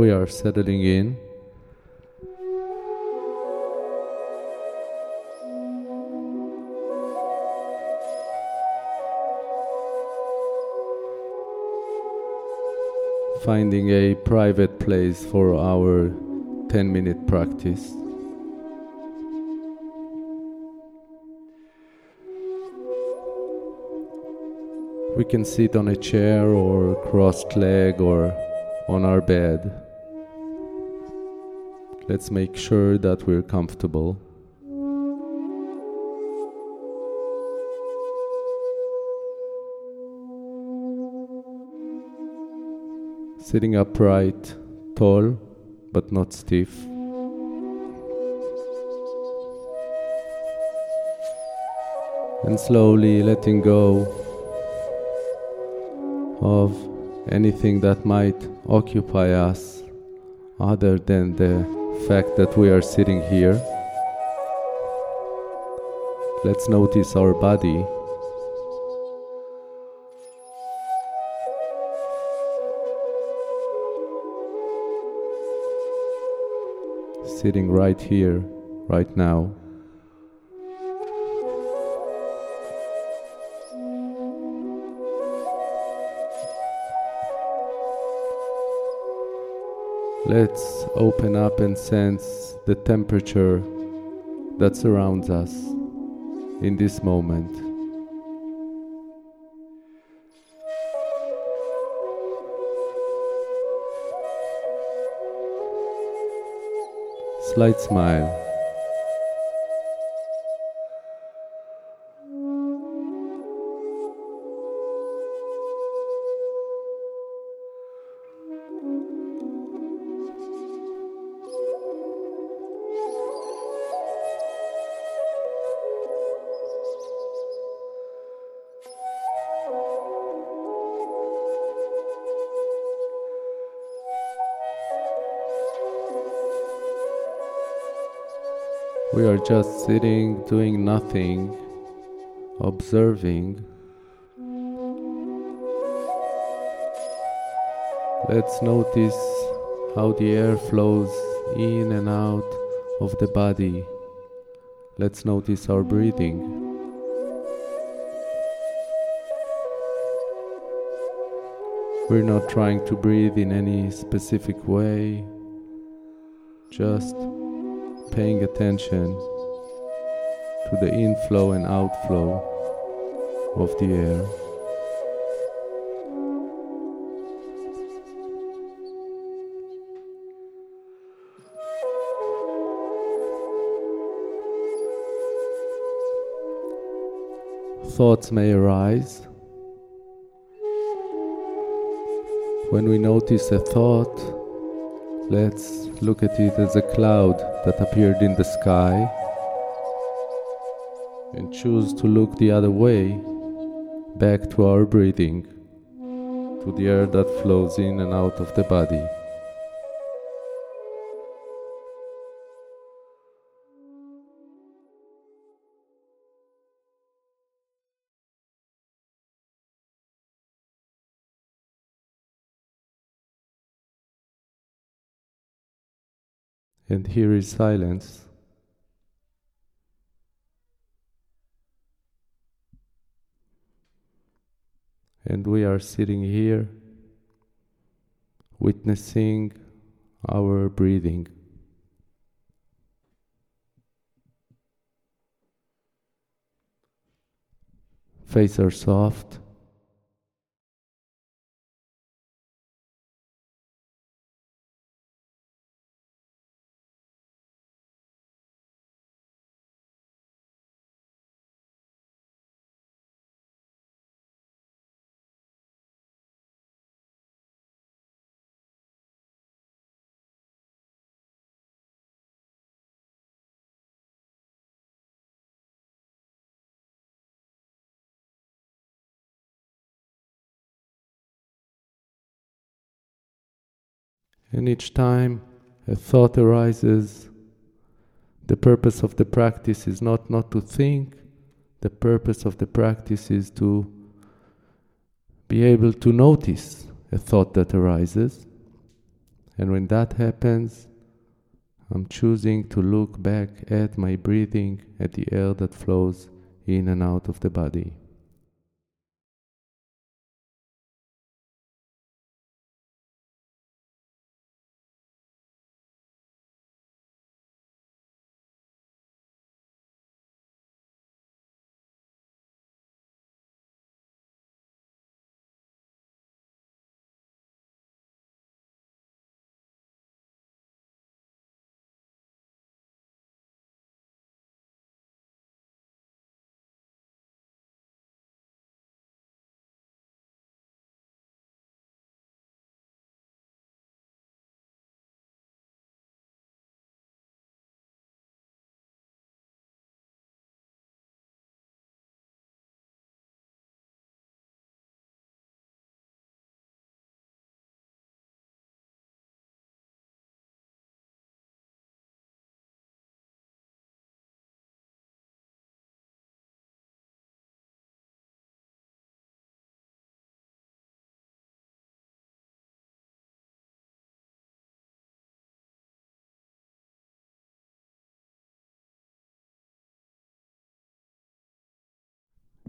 we are settling in. Finding a private place for our 10 minute practice. We can sit on a chair or crossed leg or on our bed. Let's make sure that we're comfortable. Sitting upright, tall, but not stiff. And slowly letting go of anything that might occupy us other than the fact that we are sitting here. Let's notice our body. Sitting right here, right now. Let's open up and sense the temperature that surrounds us in this moment. Slight smile. We are just sitting, doing nothing, observing. Let's notice how the air flows in and out of the body. Let's notice our breathing. We're not trying to breathe in any specific way, just paying attention to the inflow and outflow of the air. Thoughts may arise. When we notice a thought, let's look at it as a cloud that appeared in the sky and choose to look the other way, back to our breathing, to the air that flows in and out of the body. And here is silence. And we are sitting here witnessing our breathing. Face are soft. And each time a thought arises, the purpose of the practice is not not to think, the purpose of the practice is to be able to notice a thought that arises And when that happens, I'm choosing to look back at my breathing, at the air that flows in and out of the body.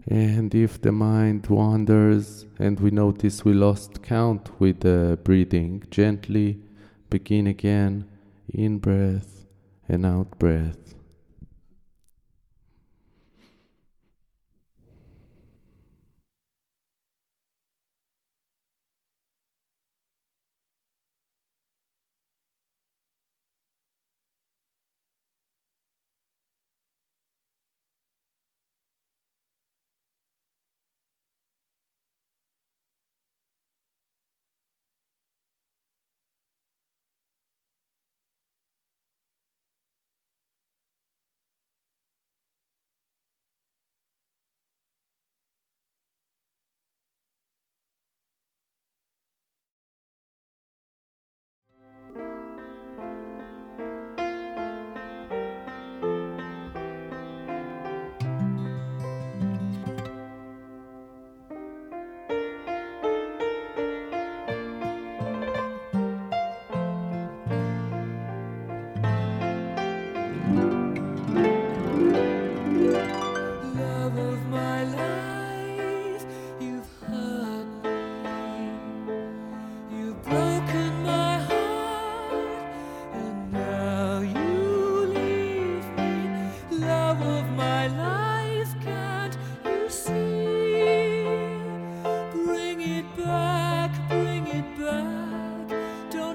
And if the mind wanders and we notice we lost count with the breathing, gently begin again in breath and out breath.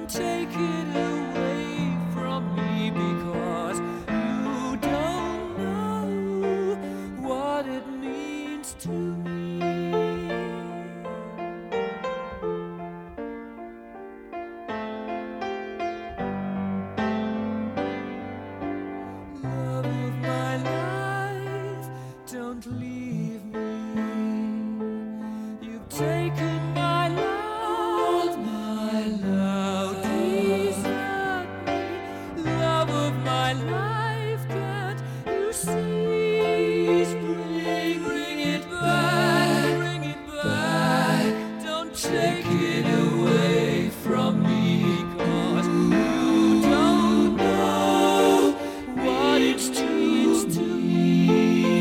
take it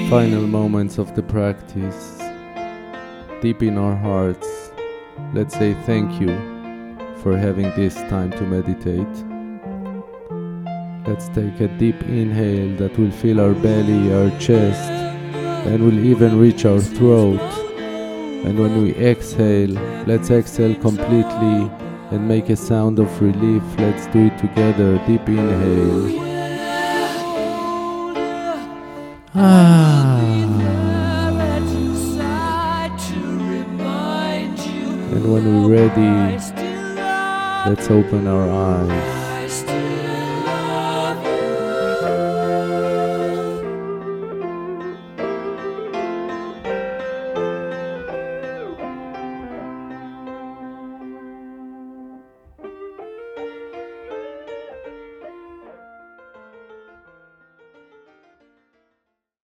final moments of the practice, deep in our hearts, let's say thank you for having this time to meditate. Let's take a deep inhale that will fill our belly, our chest, and will even reach our throat. And when we exhale, let's exhale completely and make a sound of relief. Let's do it together. Deep inhale. Ah. We're ready, let's open our eyes.